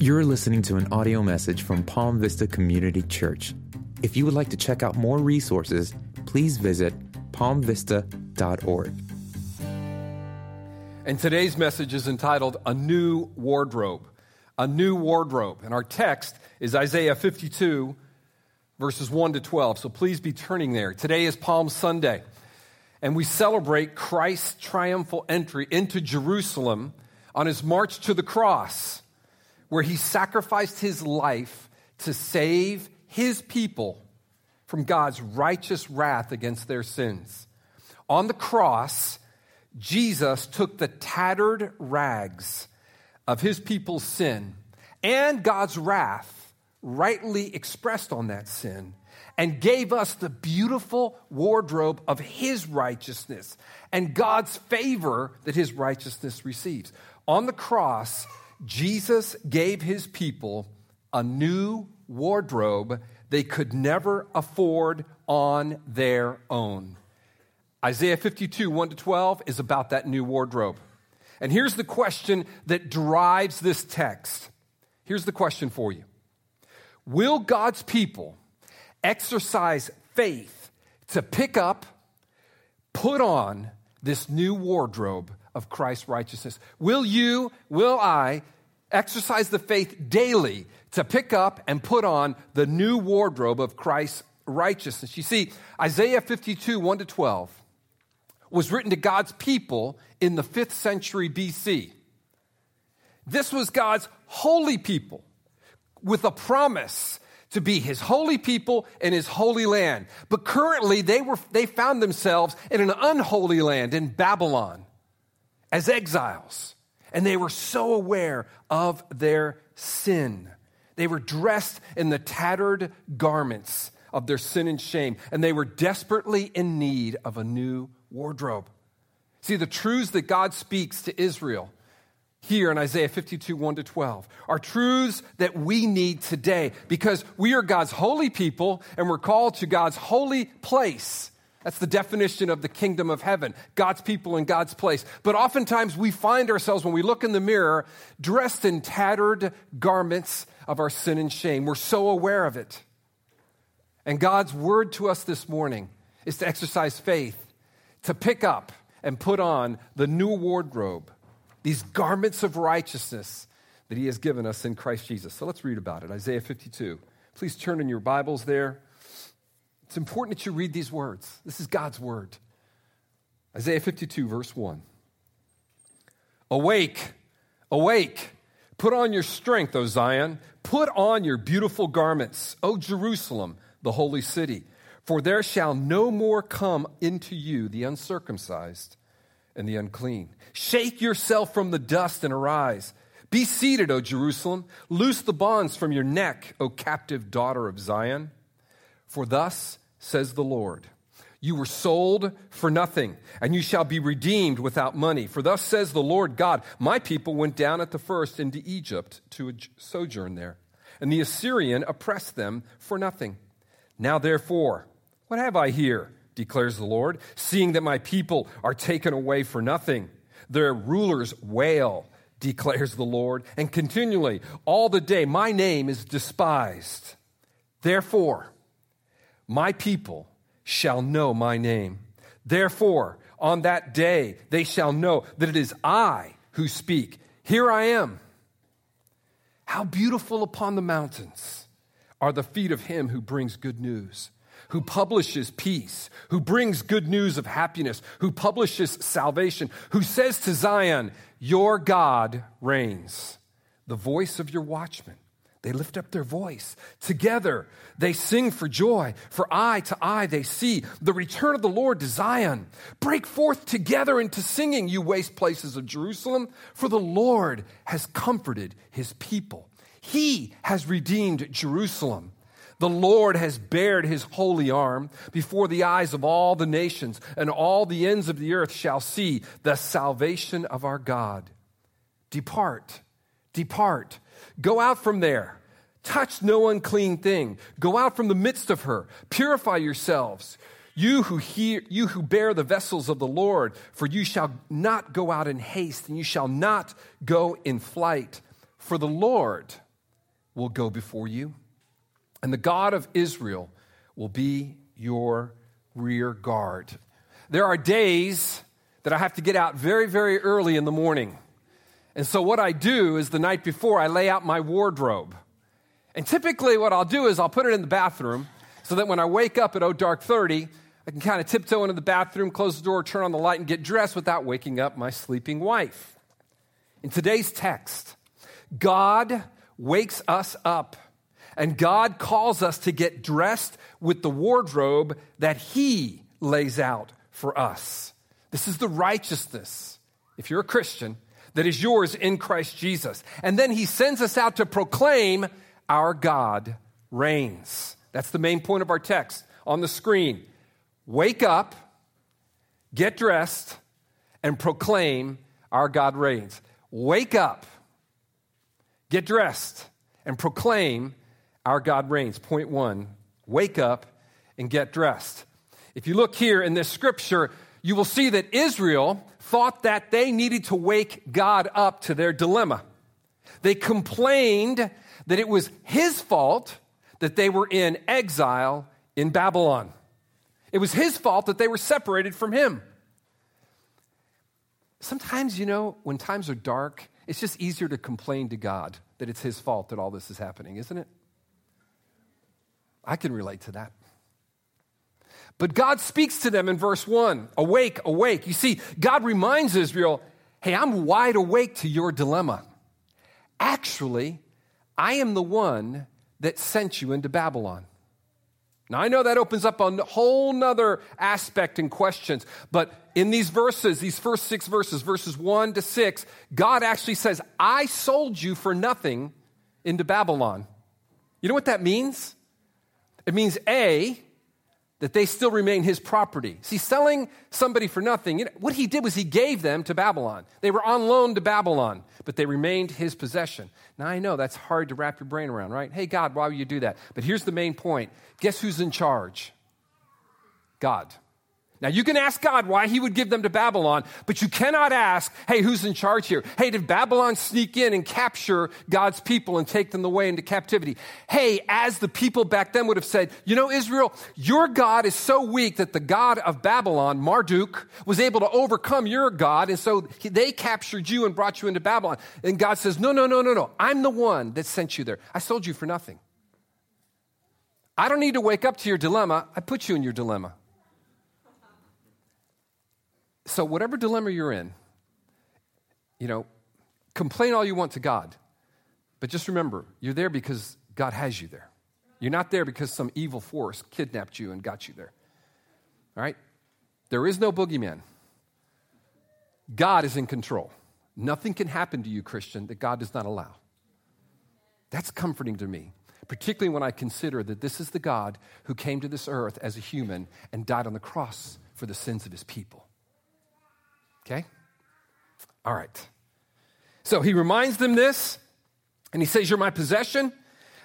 You're listening to an audio message from Palm Vista Community Church. If you would like to check out more resources, please visit palmvista.org. And today's message is entitled A New Wardrobe. A New Wardrobe. And our text is Isaiah 52, verses 1 to 12. So please be turning there. Today is Palm Sunday, and we celebrate Christ's triumphal entry into Jerusalem on his march to the cross, where he sacrificed his life to save his people from God's righteous wrath against their sins. On the cross, Jesus took the tattered rags of his people's sin and God's wrath, rightly expressed on that sin, and gave us the beautiful wardrobe of his righteousness and God's favor that his righteousness receives. On the cross, Jesus gave his people a new wardrobe they could never afford on their own. Isaiah 52, 1 to 12 is about that new wardrobe. And here's the question that drives this text. Here's the question for you Will God's people exercise faith to pick up, put on this new wardrobe of Christ's righteousness? Will you, will I, exercise the faith daily to pick up and put on the new wardrobe of Christ's righteousness? You see, Isaiah 52, 1 to 12 was written to God's people in the 5th century BC. This was God's holy people with a promise to be his holy people in his holy land. But currently they were they found themselves in an unholy land in Babylon as exiles. And they were so aware of their sin. They were dressed in the tattered garments of their sin and shame, and they were desperately in need of a new wardrobe. See, the truths that God speaks to Israel here in Isaiah 52, 1 to 12, are truths that we need today because we are God's holy people and we're called to God's holy place. That's the definition of the kingdom of heaven, God's people in God's place. But oftentimes we find ourselves, when we look in the mirror, dressed in tattered garments of our sin and shame. We're so aware of it. And God's word to us this morning is to exercise faith to pick up and put on the new wardrobe, these garments of righteousness that he has given us in Christ Jesus. So let's read about it. Isaiah 52. Please turn in your Bibles there. It's important that you read these words. This is God's word. Isaiah 52, verse 1. Awake, awake, put on your strength, O Zion. Put on your beautiful garments, O Jerusalem, the holy city. For there shall no more come into you the uncircumcised and the unclean. Shake yourself from the dust and arise. Be seated, O Jerusalem. Loose the bonds from your neck, O captive daughter of Zion. For thus says the Lord You were sold for nothing, and you shall be redeemed without money. For thus says the Lord God My people went down at the first into Egypt to sojourn there, and the Assyrian oppressed them for nothing. Now, therefore, what have I here? declares the Lord, seeing that my people are taken away for nothing. Their rulers wail, declares the Lord, and continually, all the day, my name is despised. Therefore, my people shall know my name. Therefore, on that day, they shall know that it is I who speak. Here I am. How beautiful upon the mountains are the feet of him who brings good news who publishes peace, who brings good news of happiness, who publishes salvation, who says to Zion, Your God reigns. The voice of your watchmen. They lift up their voice. Together they sing for joy. For eye to eye they see the return of the Lord to Zion. Break forth together into singing, you waste places of Jerusalem, for the Lord has comforted his people. He has redeemed Jerusalem. The Lord has bared his holy arm before the eyes of all the nations, and all the ends of the earth shall see the salvation of our God. Depart, depart, go out from there. Touch no unclean thing. Go out from the midst of her. Purify yourselves. You who hear, you who bear the vessels of the Lord, for you shall not go out in haste, and you shall not go in flight. For the Lord, will go before you, and the God of Israel will be your rear guard. There are days that I have to get out very, very early in the morning. And so, what I do is the night before, I lay out my wardrobe. And typically, what I'll do is I'll put it in the bathroom so that when I wake up at oh dark 30, I can kind of tiptoe into the bathroom, close the door, turn on the light, and get dressed without waking up my sleeping wife. In today's text, God wakes us up and God calls us to get dressed with the wardrobe that He lays out for us. This is the righteousness, if you're a Christian, that is yours in Christ Jesus. And then He sends us out to proclaim our God reigns. That's the main point of our text on the screen. Wake up, get dressed, and proclaim our God reigns. Wake up, get dressed, and proclaim our God reigns. Point one wake up and get dressed. If you look here in this scripture, you will see that Israel thought that they needed to wake God up to their dilemma. They complained that it was his fault that they were in exile in Babylon. It was his fault that they were separated from him. Sometimes, you know, when times are dark, it's just easier to complain to God that it's his fault that all this is happening, isn't it? I can relate to that. But God speaks to them in verse 1 Awake, awake. You see, God reminds Israel, Hey, I'm wide awake to your dilemma. Actually, I am the one that sent you into Babylon. Now, I know that opens up a whole nother aspect and questions, but in these verses, these first six verses, verses one to six, God actually says, I sold you for nothing into Babylon. You know what that means? It means A, that they still remain his property. See, selling somebody for nothing, you know, what he did was he gave them to Babylon. They were on loan to Babylon, but they remained his possession. Now, I know that's hard to wrap your brain around, right? Hey, God, why would you do that? But here's the main point guess who's in charge? God. Now, you can ask God why he would give them to Babylon, but you cannot ask, hey, who's in charge here? Hey, did Babylon sneak in and capture God's people and take them away into captivity? Hey, as the people back then would have said, you know, Israel, your God is so weak that the God of Babylon, Marduk, was able to overcome your God, and so they captured you and brought you into Babylon. And God says, no, no, no, no, no. I'm the one that sent you there. I sold you for nothing. I don't need to wake up to your dilemma. I put you in your dilemma. So, whatever dilemma you're in, you know, complain all you want to God. But just remember, you're there because God has you there. You're not there because some evil force kidnapped you and got you there. All right? There is no boogeyman. God is in control. Nothing can happen to you, Christian, that God does not allow. That's comforting to me, particularly when I consider that this is the God who came to this earth as a human and died on the cross for the sins of his people. Okay? All right. So he reminds them this, and he says, You're my possession.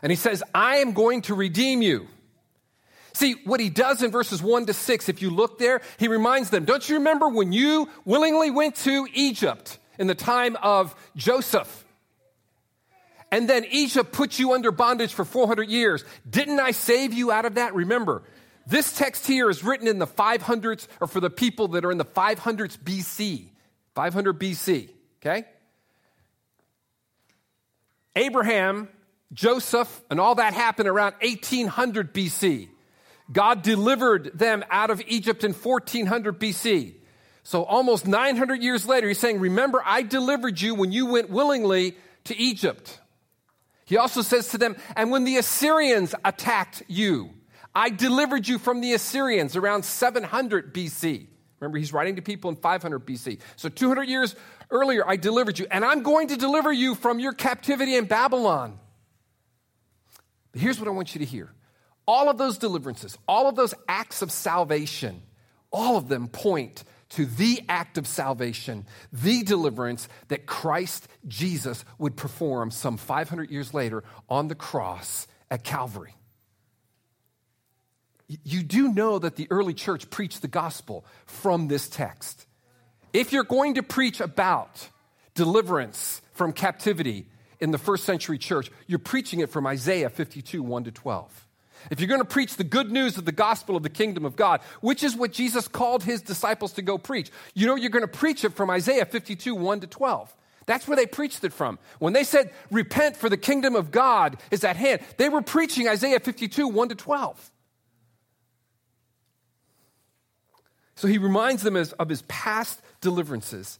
And he says, I am going to redeem you. See, what he does in verses 1 to 6, if you look there, he reminds them, Don't you remember when you willingly went to Egypt in the time of Joseph? And then Egypt put you under bondage for 400 years. Didn't I save you out of that? Remember, this text here is written in the 500s, or for the people that are in the 500s BC. 500 BC, okay? Abraham, Joseph, and all that happened around 1800 BC. God delivered them out of Egypt in 1400 BC. So almost 900 years later, he's saying, Remember, I delivered you when you went willingly to Egypt. He also says to them, And when the Assyrians attacked you, I delivered you from the Assyrians around 700 BC. Remember, he's writing to people in 500 BC. So 200 years earlier, I delivered you, and I'm going to deliver you from your captivity in Babylon. But here's what I want you to hear all of those deliverances, all of those acts of salvation, all of them point to the act of salvation, the deliverance that Christ Jesus would perform some 500 years later on the cross at Calvary. You do know that the early church preached the gospel from this text. If you're going to preach about deliverance from captivity, in the first century church, you're preaching it from Isaiah 52, 1 to 12. If you're going to preach the good news of the gospel of the kingdom of God, which is what Jesus called his disciples to go preach, you know you're going to preach it from Isaiah 52, 1 to 12. That's where they preached it from. When they said, repent for the kingdom of God is at hand, they were preaching Isaiah 52, 1 to 12. So he reminds them of his past deliverances.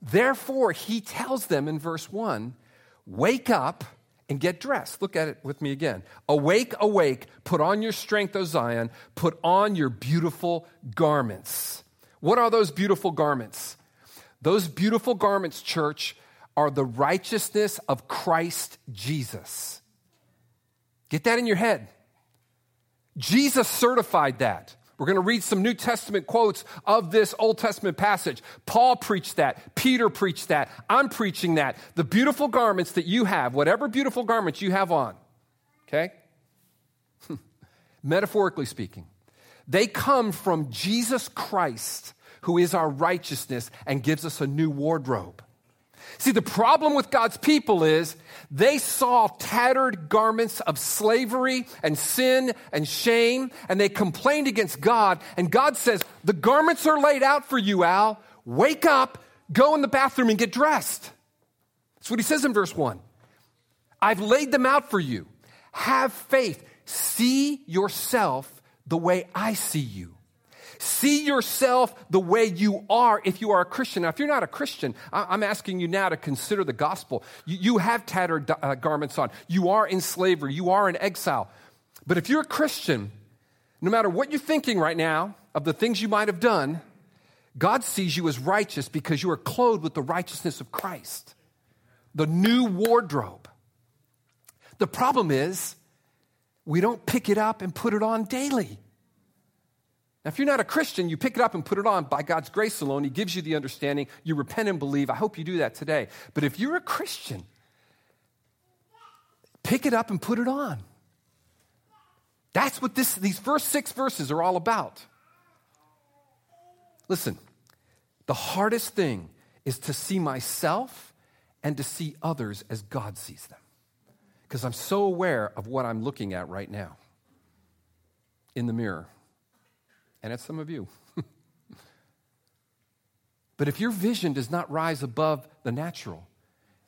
Therefore, he tells them in verse 1 wake up and get dressed. Look at it with me again. Awake, awake, put on your strength, O Zion, put on your beautiful garments. What are those beautiful garments? Those beautiful garments, church, are the righteousness of Christ Jesus. Get that in your head. Jesus certified that. We're going to read some New Testament quotes of this Old Testament passage. Paul preached that. Peter preached that. I'm preaching that. The beautiful garments that you have, whatever beautiful garments you have on, okay? Metaphorically speaking, they come from Jesus Christ, who is our righteousness and gives us a new wardrobe. See, the problem with God's people is they saw tattered garments of slavery and sin and shame, and they complained against God. And God says, The garments are laid out for you, Al. Wake up, go in the bathroom, and get dressed. That's what he says in verse 1. I've laid them out for you. Have faith. See yourself the way I see you. See yourself the way you are if you are a Christian. Now, if you're not a Christian, I'm asking you now to consider the gospel. You have tattered uh, garments on, you are in slavery, you are in exile. But if you're a Christian, no matter what you're thinking right now of the things you might have done, God sees you as righteous because you are clothed with the righteousness of Christ, the new wardrobe. The problem is, we don't pick it up and put it on daily. Now, if you're not a Christian, you pick it up and put it on by God's grace alone. He gives you the understanding. You repent and believe. I hope you do that today. But if you're a Christian, pick it up and put it on. That's what this, these first six verses are all about. Listen, the hardest thing is to see myself and to see others as God sees them. Because I'm so aware of what I'm looking at right now in the mirror and it's some of you. but if your vision does not rise above the natural,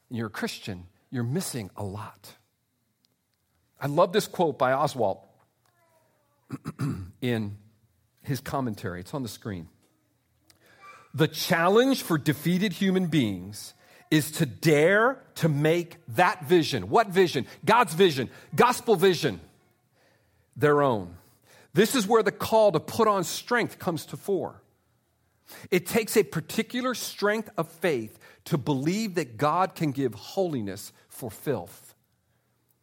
and you're a Christian, you're missing a lot. I love this quote by Oswalt in his commentary. It's on the screen. The challenge for defeated human beings is to dare to make that vision. What vision? God's vision, gospel vision, their own. This is where the call to put on strength comes to fore. It takes a particular strength of faith to believe that God can give holiness for filth.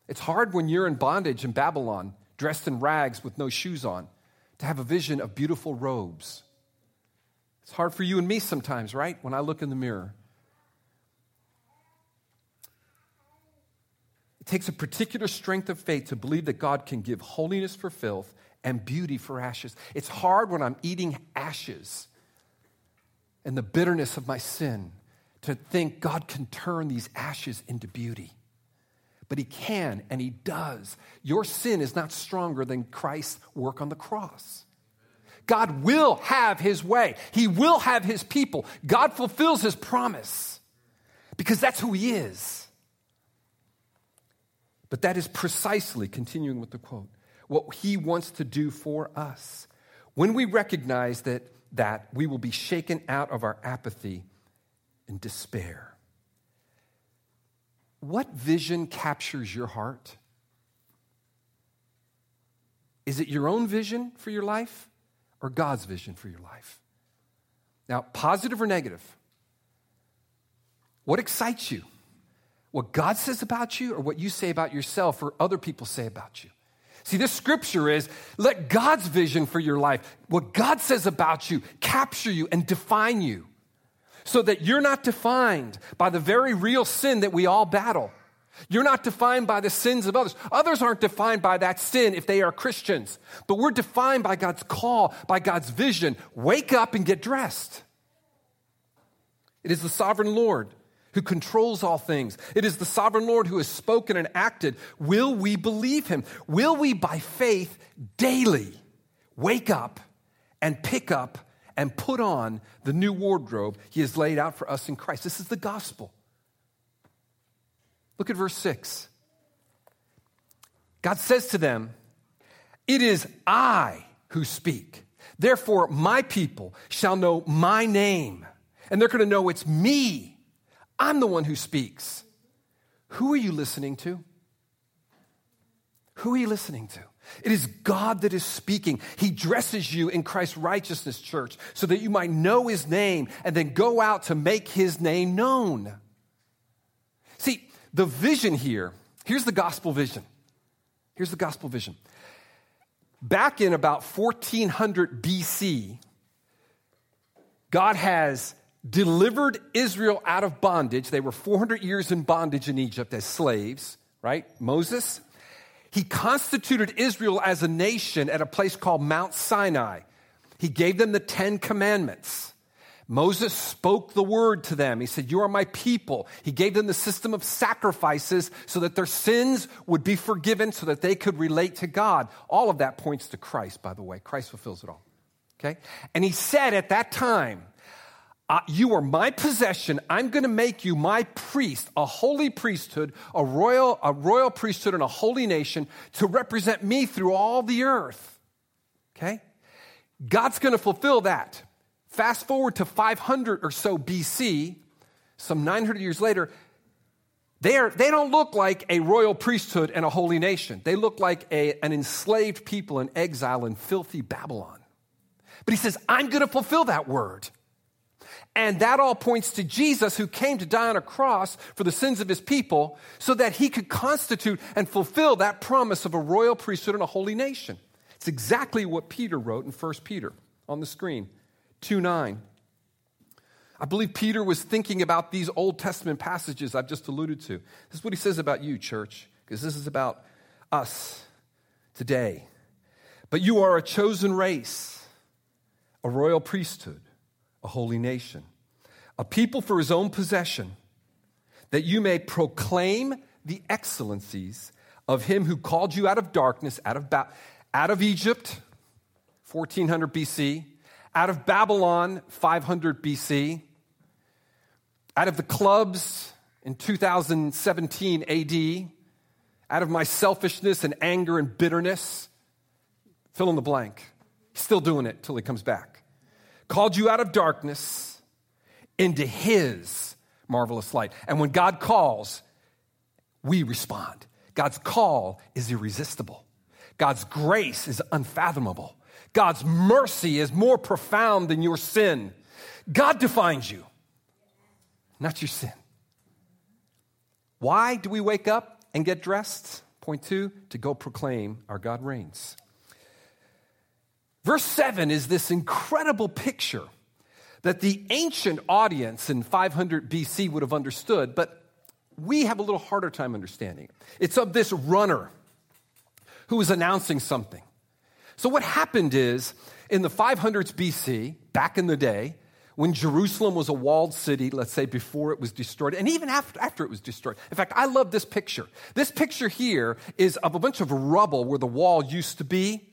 It's hard when you're in bondage in Babylon, dressed in rags with no shoes on, to have a vision of beautiful robes. It's hard for you and me sometimes, right? When I look in the mirror. It takes a particular strength of faith to believe that God can give holiness for filth and beauty for ashes. It's hard when I'm eating ashes and the bitterness of my sin to think God can turn these ashes into beauty. But He can, and He does. Your sin is not stronger than Christ's work on the cross. God will have His way, He will have His people. God fulfills His promise because that's who He is. But that is precisely, continuing with the quote, what He wants to do for us. When we recognize that, that we will be shaken out of our apathy and despair. What vision captures your heart? Is it your own vision for your life or God's vision for your life? Now, positive or negative? What excites you? What God says about you or what you say about yourself or other people say about you? See, this scripture is let God's vision for your life, what God says about you, capture you and define you so that you're not defined by the very real sin that we all battle. You're not defined by the sins of others. Others aren't defined by that sin if they are Christians. But we're defined by God's call, by God's vision. Wake up and get dressed. It is the sovereign Lord who controls all things. It is the sovereign Lord who has spoken and acted. Will we believe him? Will we, by faith, daily wake up and pick up and put on the new wardrobe he has laid out for us in Christ? This is the gospel. Look at verse 6. God says to them, It is I who speak. Therefore, my people shall know my name, and they're going to know it's me. I'm the one who speaks. Who are you listening to? Who are you listening to? It is God that is speaking. He dresses you in Christ's righteousness, church, so that you might know his name and then go out to make his name known. See, the vision here, here's the gospel vision. Here's the gospel vision. Back in about 1400 BC, God has delivered Israel out of bondage. They were 400 years in bondage in Egypt as slaves, right? Moses. He constituted Israel as a nation at a place called Mount Sinai. He gave them the Ten Commandments. Moses spoke the word to them. He said, You are my people. He gave them the system of sacrifices so that their sins would be forgiven, so that they could relate to God. All of that points to Christ, by the way. Christ fulfills it all. Okay? And he said at that time, uh, You are my possession. I'm going to make you my priest, a holy priesthood, a royal, a royal priesthood, and a holy nation to represent me through all the earth. Okay? God's going to fulfill that. Fast forward to 500 or so BC, some 900 years later, they, are, they don't look like a royal priesthood and a holy nation. They look like a, an enslaved people in exile in filthy Babylon. But he says, I'm going to fulfill that word. And that all points to Jesus who came to die on a cross for the sins of his people so that he could constitute and fulfill that promise of a royal priesthood and a holy nation. It's exactly what Peter wrote in 1 Peter on the screen. 2 9. I believe Peter was thinking about these Old Testament passages I've just alluded to. This is what he says about you, church, because this is about us today. But you are a chosen race, a royal priesthood, a holy nation, a people for his own possession, that you may proclaim the excellencies of him who called you out of darkness, out of, ba- out of Egypt, 1400 BC out of Babylon, 500 BC, out of the clubs in 2017 AD, out of my selfishness and anger and bitterness, fill in the blank. He's still doing it till he comes back. Called you out of darkness into his marvelous light. And when God calls, we respond. God's call is irresistible. God's grace is unfathomable. God's mercy is more profound than your sin. God defines you, not your sin. Why do we wake up and get dressed? Point two, to go proclaim our God reigns. Verse 7 is this incredible picture that the ancient audience in 500 BC would have understood, but we have a little harder time understanding. It's of this runner who is announcing something. So, what happened is in the 500s BC, back in the day, when Jerusalem was a walled city, let's say before it was destroyed, and even after, after it was destroyed. In fact, I love this picture. This picture here is of a bunch of rubble where the wall used to be,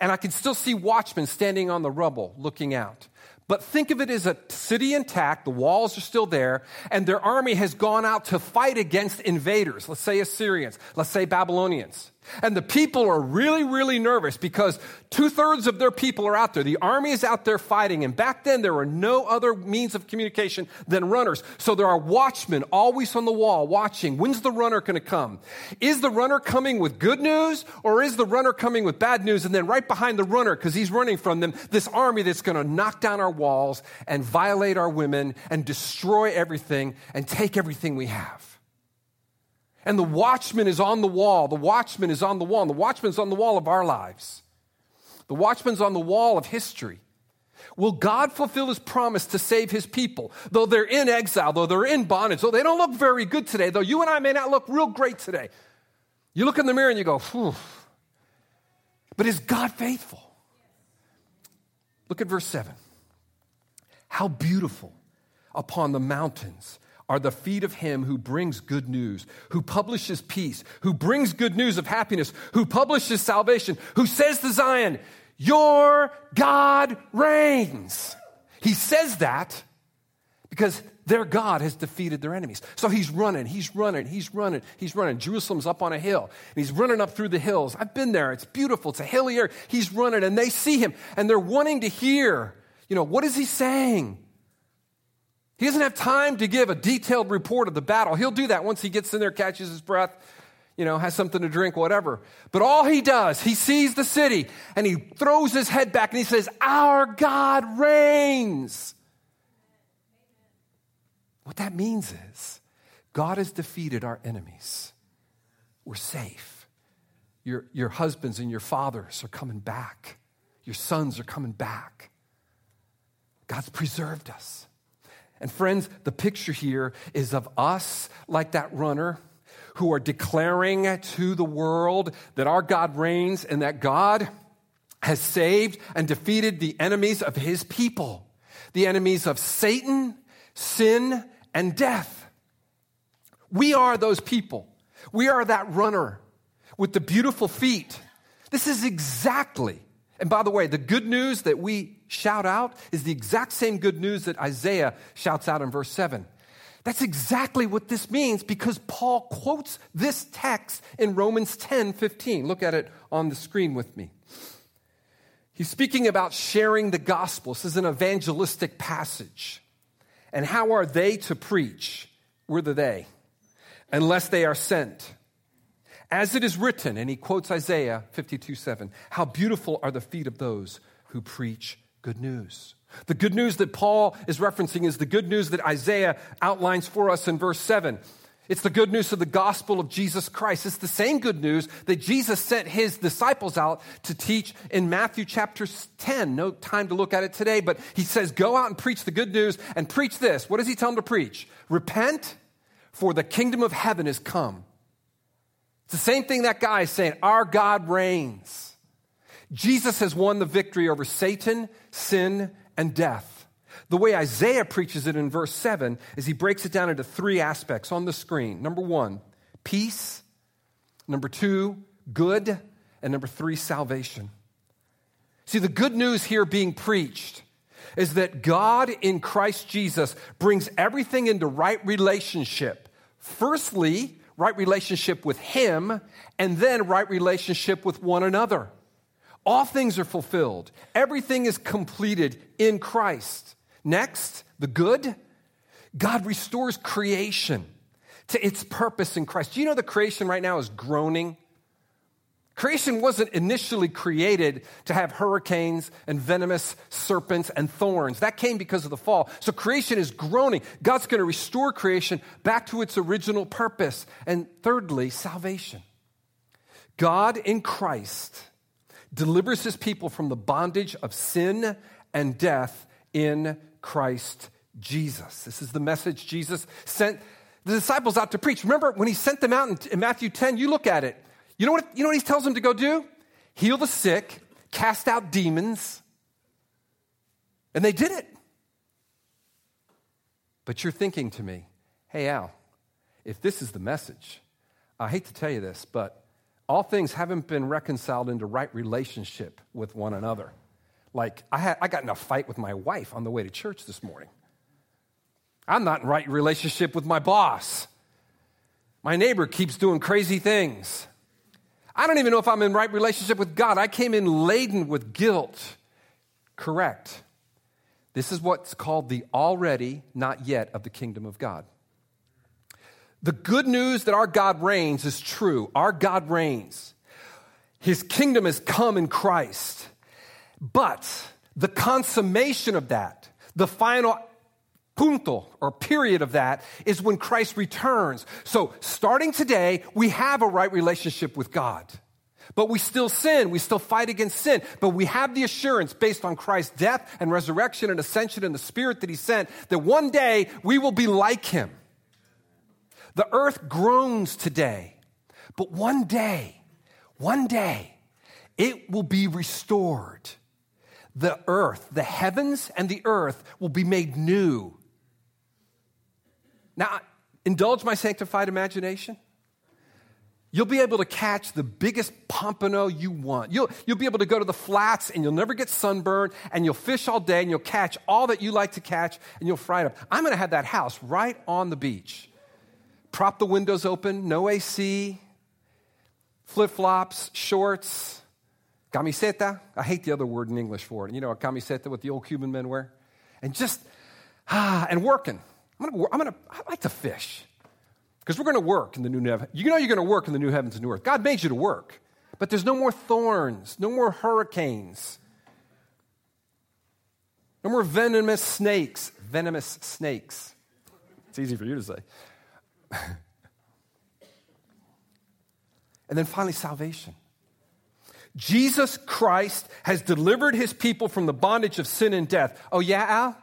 and I can still see watchmen standing on the rubble looking out. But think of it as a city intact, the walls are still there, and their army has gone out to fight against invaders, let's say Assyrians, let's say Babylonians. And the people are really, really nervous because two thirds of their people are out there. The army is out there fighting. And back then, there were no other means of communication than runners. So there are watchmen always on the wall watching. When's the runner going to come? Is the runner coming with good news or is the runner coming with bad news? And then right behind the runner, because he's running from them, this army that's going to knock down our walls and violate our women and destroy everything and take everything we have. And the watchman is on the wall. The watchman is on the wall. And the watchman's on the wall of our lives. The watchman's on the wall of history. Will God fulfill his promise to save his people? Though they're in exile, though they're in bondage, though they don't look very good today, though you and I may not look real great today. You look in the mirror and you go, Phew. But is God faithful? Look at verse 7. How beautiful upon the mountains are the feet of him who brings good news, who publishes peace, who brings good news of happiness, who publishes salvation, who says to Zion, Your God reigns. He says that because their God has defeated their enemies. So he's running, he's running, he's running, he's running. Jerusalem's up on a hill, and he's running up through the hills. I've been there, it's beautiful, it's a hilly area. He's running, and they see him, and they're wanting to hear, you know, what is he saying? He doesn't have time to give a detailed report of the battle. He'll do that once he gets in there, catches his breath, you know, has something to drink, whatever. But all he does, he sees the city and he throws his head back and he says, Our God reigns. What that means is God has defeated our enemies. We're safe. Your, your husbands and your fathers are coming back, your sons are coming back. God's preserved us. And friends, the picture here is of us like that runner who are declaring to the world that our God reigns and that God has saved and defeated the enemies of his people, the enemies of Satan, sin, and death. We are those people. We are that runner with the beautiful feet. This is exactly, and by the way, the good news that we shout out is the exact same good news that Isaiah shouts out in verse 7. That's exactly what this means because Paul quotes this text in Romans 10 15. Look at it on the screen with me. He's speaking about sharing the gospel. This is an evangelistic passage. And how are they to preach? We're the they, unless they are sent. As it is written, and he quotes Isaiah 52 7, how beautiful are the feet of those who preach good news. The good news that Paul is referencing is the good news that Isaiah outlines for us in verse 7. It's the good news of the gospel of Jesus Christ. It's the same good news that Jesus sent his disciples out to teach in Matthew chapter 10. No time to look at it today, but he says, Go out and preach the good news and preach this. What does he tell them to preach? Repent, for the kingdom of heaven is come. It's the same thing that guy is saying, Our God reigns. Jesus has won the victory over Satan, sin, and death. The way Isaiah preaches it in verse 7 is he breaks it down into three aspects on the screen. Number one, peace. Number two, good. And number three, salvation. See, the good news here being preached is that God in Christ Jesus brings everything into right relationship. Firstly, right relationship with Him, and then right relationship with one another. All things are fulfilled. Everything is completed in Christ. Next, the good. God restores creation to its purpose in Christ. Do you know the creation right now is groaning? Creation wasn't initially created to have hurricanes and venomous serpents and thorns. That came because of the fall. So creation is groaning. God's going to restore creation back to its original purpose. And thirdly, salvation. God in Christ delivers his people from the bondage of sin and death in Christ Jesus. This is the message Jesus sent the disciples out to preach. Remember when he sent them out in, Matthew 10, you look at it. You know, what, you know what he tells them to go do? Heal the sick, cast out demons. And they did it. But you're thinking to me, hey, Al, if this is the message, I hate to tell you this, but all things haven't been reconciled into right relationship with one another. Like, I, had, I got in a fight with my wife on the way to church this morning. I'm not in right relationship with my boss. My neighbor keeps doing crazy things. I don't even know if I'm in right relationship with God. I came in laden with guilt. Correct. This is what's called the already, not yet of the kingdom of God. The good news that our God reigns is true. Our God reigns. His kingdom has come in Christ. But the consummation of that, the final punto or period of that is when Christ returns. So starting today, we have a right relationship with God. But we still sin. We still fight against sin. But we have the assurance based on Christ's death and resurrection and ascension and the spirit that he sent that one day we will be like him. The earth groans today, but one day, one day, it will be restored. The earth, the heavens and the earth will be made new. Now, indulge my sanctified imagination. You'll be able to catch the biggest pompano you want. You'll, you'll be able to go to the flats and you'll never get sunburned and you'll fish all day and you'll catch all that you like to catch and you'll fry it up. I'm going to have that house right on the beach. Prop the windows open, no AC, flip flops, shorts, camiseta. I hate the other word in English for it. You know, a camiseta, what the old Cuban men wear. And just, ah, and working. I'm gonna, I'm gonna, I like to fish. Because we're to work in the new heaven. You know you're to work in the new heavens and new earth. God made you to work. But there's no more thorns, no more hurricanes, no more venomous snakes. Venomous snakes. It's easy for you to say. and then finally, salvation. Jesus Christ has delivered his people from the bondage of sin and death. Oh, yeah, Al?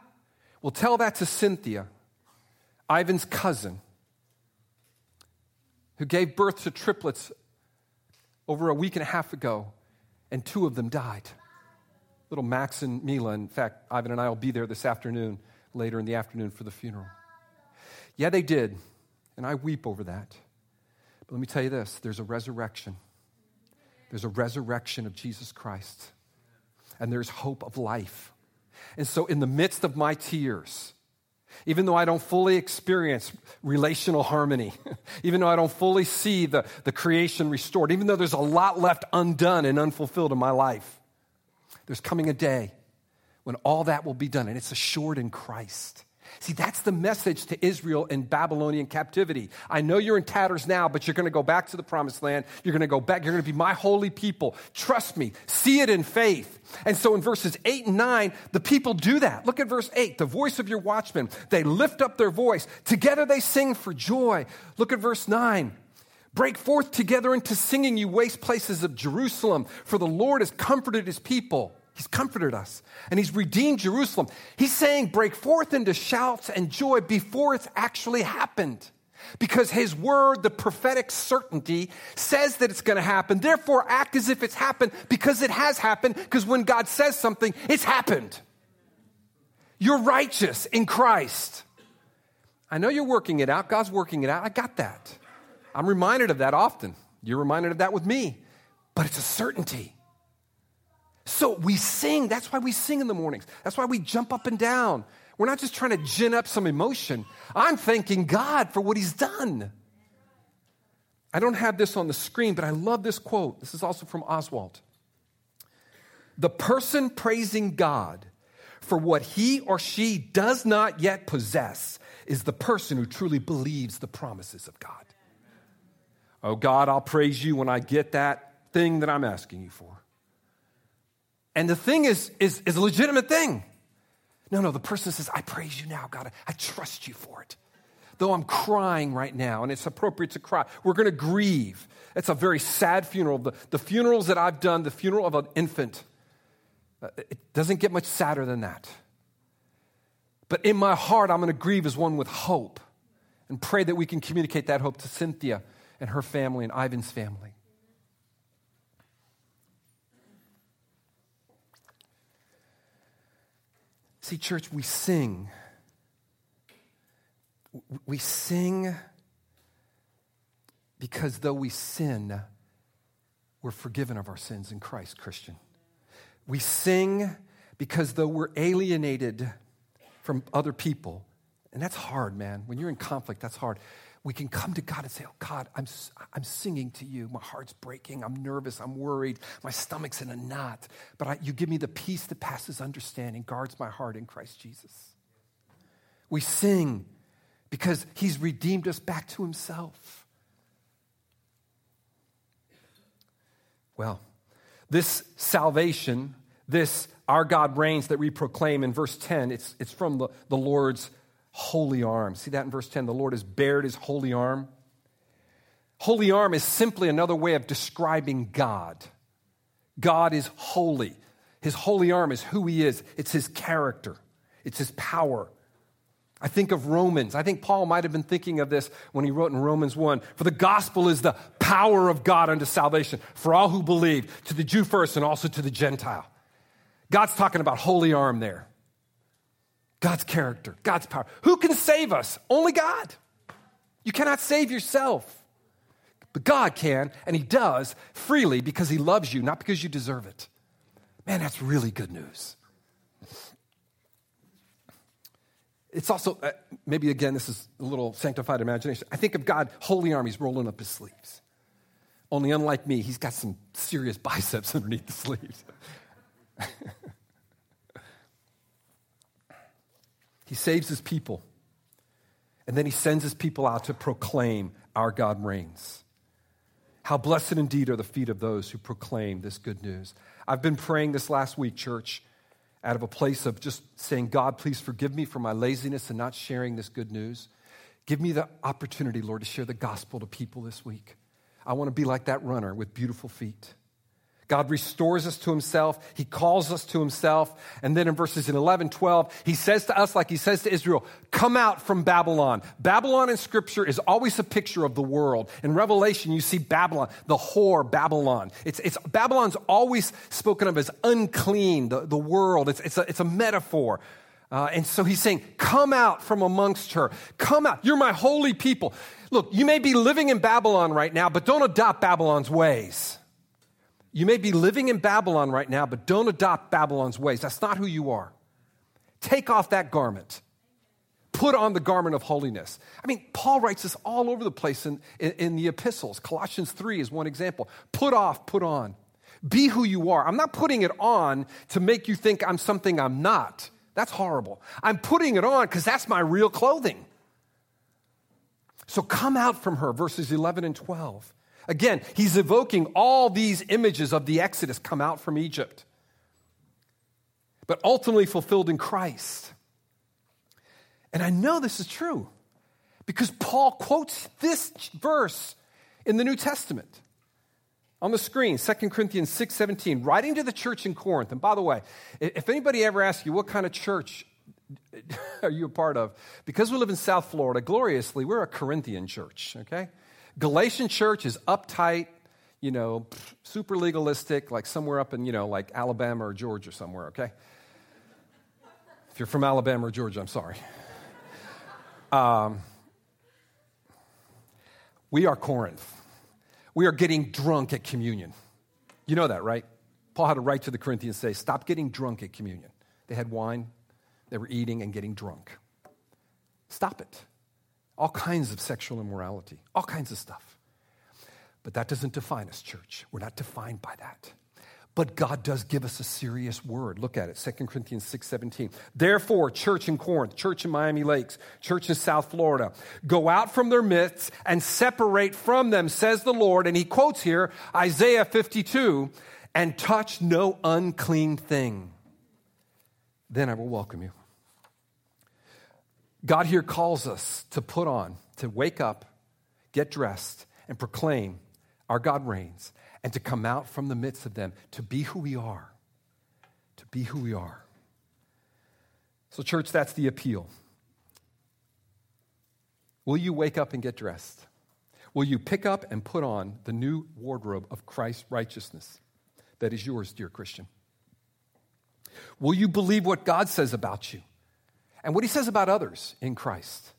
Well, tell that to Cynthia, Ivan's cousin who gave birth to triplets over a week and a half ago, and two of them died. Little Max and Mila. In fact, Ivan and I will be there this afternoon, later in the afternoon for the funeral. Yeah, they did, and I weep over that. But let me tell you this there's a resurrection. There's a resurrection of Jesus Christ, and there's hope of life. And so, in the midst of my tears, even though I don't fully experience relational harmony, even though I don't fully see the, the creation restored, even though there's a lot left undone and unfulfilled in my life, there's coming a day when all that will be done, and it's assured in Christ. See, that's the message to Israel in Babylonian captivity. I know you're in tatters now, but you're going to go back to the promised land. You're going to go back. You're going to be my holy people. Trust me. See it in faith. And so in verses 8 and 9, the people do that. Look at verse 8. The voice of your watchmen. They lift up their voice. Together they sing for joy. Look at verse 9. Break forth together into singing, you waste places of Jerusalem, for the Lord has comforted his people. He's comforted us and He's redeemed Jerusalem. He's saying, break forth into shouts and joy before it's actually happened. Because His word, the prophetic certainty, says that it's going to happen. Therefore, act as if it's happened because it has happened. Because when God says something, it's happened. You're righteous in Christ. I know you're working it out. God's working it out. I got that. I'm reminded of that often. You're reminded of that with me. But it's a certainty. So we sing. That's why we sing in the mornings. That's why we jump up and down. We're not just trying to gin up some emotion. I'm thanking God for what He's done. I don't have this on the screen, but I love this quote. This is also from Oswalt. The person praising God for what he or she does not yet possess is the person who truly believes the promises of God. Oh, God, I'll praise you when I get that thing that I'm asking you for. And the thing is, is, is a legitimate thing. No, no, the person says, I praise you now, God. I trust you for it. Though I'm crying right now, and it's appropriate to cry, we're going to grieve. It's a very sad funeral. The, the funerals that I've done, the funeral of an infant, uh, it doesn't get much sadder than that. But in my heart, I'm going to grieve as one with hope and pray that we can communicate that hope to Cynthia and her family and Ivan's family. See, church, we sing. We sing because though we sin, we're forgiven of our sins in Christ, Christian. We sing because though we're alienated from other people, and that's hard, man. When you're in conflict, that's hard we can come to God and say, Oh, God, I'm, I'm singing to you. My heart's breaking. I'm nervous. I'm worried. My stomach's in a knot. But I, you give me the peace that passes understanding, guards my heart in Christ Jesus. We sing because He's redeemed us back to Himself. Well, this salvation, this our God reigns that we proclaim in verse 10, it's, it's from the, the Lord's holy arm. See that in verse 10? The Lord has bared his holy arm. Holy arm is simply another way of describing God. God is holy. His holy arm is who he is, it's his character, it's his power. I think of Romans. I think Paul might have been thinking of this when he wrote in Romans 1 For the gospel is the power of God unto salvation for all who believe, to the Jew first and also to the Gentile. God's talking about holy arm there. God's character, God's power. Who can save us? Only God. You cannot save yourself. But God can, and He does freely because He loves you, not because you deserve it. Man, that's really good news. It's also, uh, maybe again, this is a little sanctified imagination. I think of God, holy armies rolling up his sleeves. Only unlike me, he's got some serious biceps underneath the sleeves. he saves his people, and then he sends his people out to proclaim our God reigns. How blessed indeed are the feet of those who proclaim this good news. I've been praying this last week, church out of a place of just saying, God, please forgive me for my laziness and not sharing this good news. Give me the opportunity, Lord, to share the gospel to people this week. I want to be like that runner with beautiful feet. God restores us to himself. He calls us to himself. And then in verses 11, 12, he says to us, like he says to Israel, come out from Babylon. Babylon in scripture is always a picture of the world. In Revelation, you see Babylon, the whore Babylon. It's, it's, Babylon's always spoken of as unclean, the, the world. It's, it's, a, it's a metaphor. Uh, and so he's saying, Come out from amongst her. Come out. You're my holy people. Look, you may be living in Babylon right now, but don't adopt Babylon's ways. You may be living in Babylon right now, but don't adopt Babylon's ways. That's not who you are. Take off that garment. Put on the garment of holiness. I mean, Paul writes this all over the place in, in, in the epistles. Colossians 3 is one example. Put off, put on. Be who you are. I'm not putting it on to make you think I'm something I'm not. That's horrible. I'm putting it on because that's my real clothing. So come out from her, verses 11 and 12. Again, he's evoking all these images of the Exodus come out from Egypt, but ultimately fulfilled in Christ. And I know this is true because Paul quotes this verse in the New Testament. On the screen, 2 Corinthians 6 17, writing to the church in Corinth. And by the way, if anybody ever asks you what kind of church are you a part of, because we live in South Florida, gloriously, we're a Corinthian church, okay? Galatian church is uptight, you know, super legalistic, like somewhere up in, you know, like Alabama or Georgia somewhere, okay? If you're from Alabama or Georgia, I'm sorry. Um, we are Corinth. We are getting drunk at communion. You know that, right? Paul had to write to the Corinthians say, Stop getting drunk at communion. They had wine, they were eating and getting drunk. Stop it all kinds of sexual immorality, all kinds of stuff. But that doesn't define us, church. We're not defined by that. But God does give us a serious word. Look at it, 2 Corinthians 6 17. Therefore, church in Corinth, church in Miami Lakes, church in South Florida, go out from their midst and separate from them, says the Lord. And he quotes here Isaiah 52 and touch no unclean thing. Then I will welcome you. God here calls us to put on, to wake up, get dressed, and proclaim our God reigns, and to come out from the midst of them, to be who we are. To be who we are. So, church, that's the appeal. Will you wake up and get dressed? Will you pick up and put on the new wardrobe of Christ's righteousness that is yours, dear Christian? Will you believe what God says about you? And what he says about others in Christ?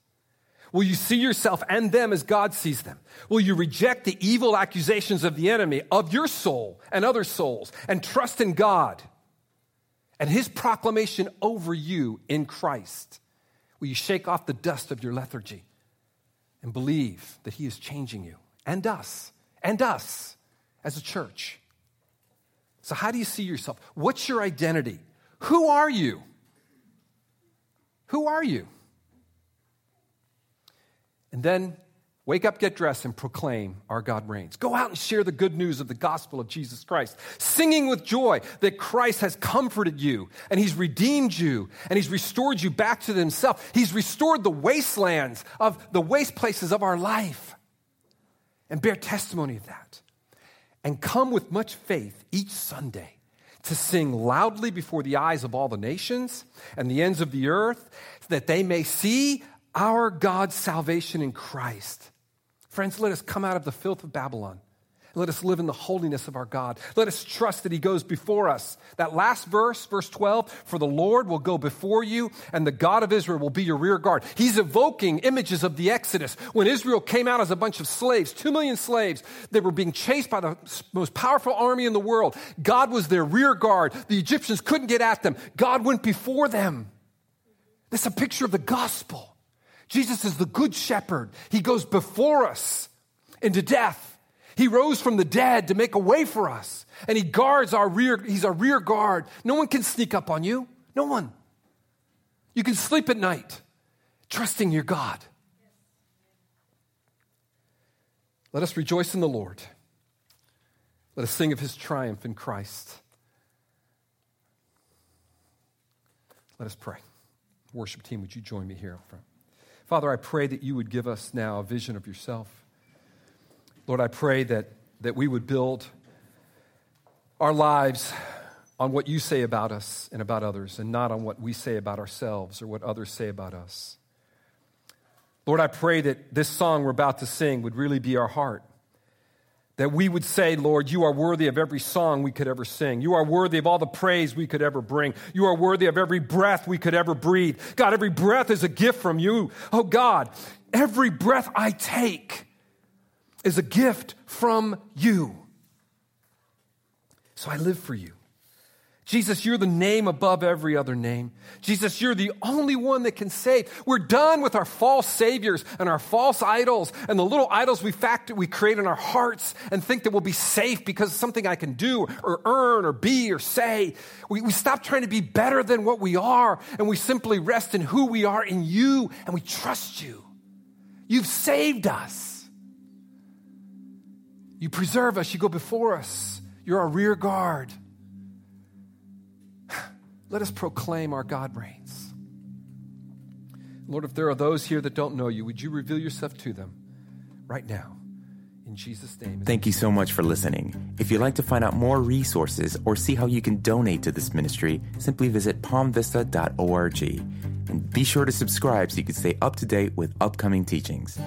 Will you see yourself and them as God sees them? Will you reject the evil accusations of the enemy of your soul and other souls and trust in God and his proclamation over you in Christ? Will you shake off the dust of your lethargy and believe that he is changing you and us and us as a church? So, how do you see yourself? What's your identity? Who are you? Who are you? And then wake up, get dressed, and proclaim our God reigns. Go out and share the good news of the gospel of Jesus Christ, singing with joy that Christ has comforted you and he's redeemed you and he's restored you back to himself. He's restored the wastelands of the waste places of our life and bear testimony of that. And come with much faith each Sunday to sing loudly before the eyes of all the nations and the ends of the earth, that they may see our God's salvation in Christ. Friends, let us come out of the filth of Babylon. Let us live in the holiness of our God. Let us trust that He goes before us. That last verse, verse 12, for the Lord will go before you, and the God of Israel will be your rear guard. He's evoking images of the Exodus. When Israel came out as a bunch of slaves, two million slaves, they were being chased by the most powerful army in the world. God was their rear guard. The Egyptians couldn't get at them. God went before them. This is a picture of the gospel. Jesus is the good shepherd. He goes before us into death. He rose from the dead to make a way for us. And he guards our rear, he's our rear guard. No one can sneak up on you. No one. You can sleep at night, trusting your God. Let us rejoice in the Lord. Let us sing of his triumph in Christ. Let us pray. Worship team, would you join me here up front? Father, I pray that you would give us now a vision of yourself. Lord, I pray that, that we would build our lives on what you say about us and about others, and not on what we say about ourselves or what others say about us. Lord, I pray that this song we're about to sing would really be our heart. That we would say, Lord, you are worthy of every song we could ever sing. You are worthy of all the praise we could ever bring. You are worthy of every breath we could ever breathe. God, every breath is a gift from you. Oh God, every breath I take is a gift from you. So I live for you. Jesus, you're the name above every other name. Jesus, you're the only one that can save. We're done with our false saviors and our false idols and the little idols we fact we create in our hearts and think that we'll be safe because of something I can do or earn or be or say. We, we stop trying to be better than what we are and we simply rest in who we are in you and we trust you. You've saved us. You preserve us. You go before us. You're our rear guard. Let us proclaim our God reigns. Lord, if there are those here that don't know you, would you reveal yourself to them right now? In Jesus' name. Thank you so much for listening. If you'd like to find out more resources or see how you can donate to this ministry, simply visit palmvista.org. And be sure to subscribe so you can stay up to date with upcoming teachings.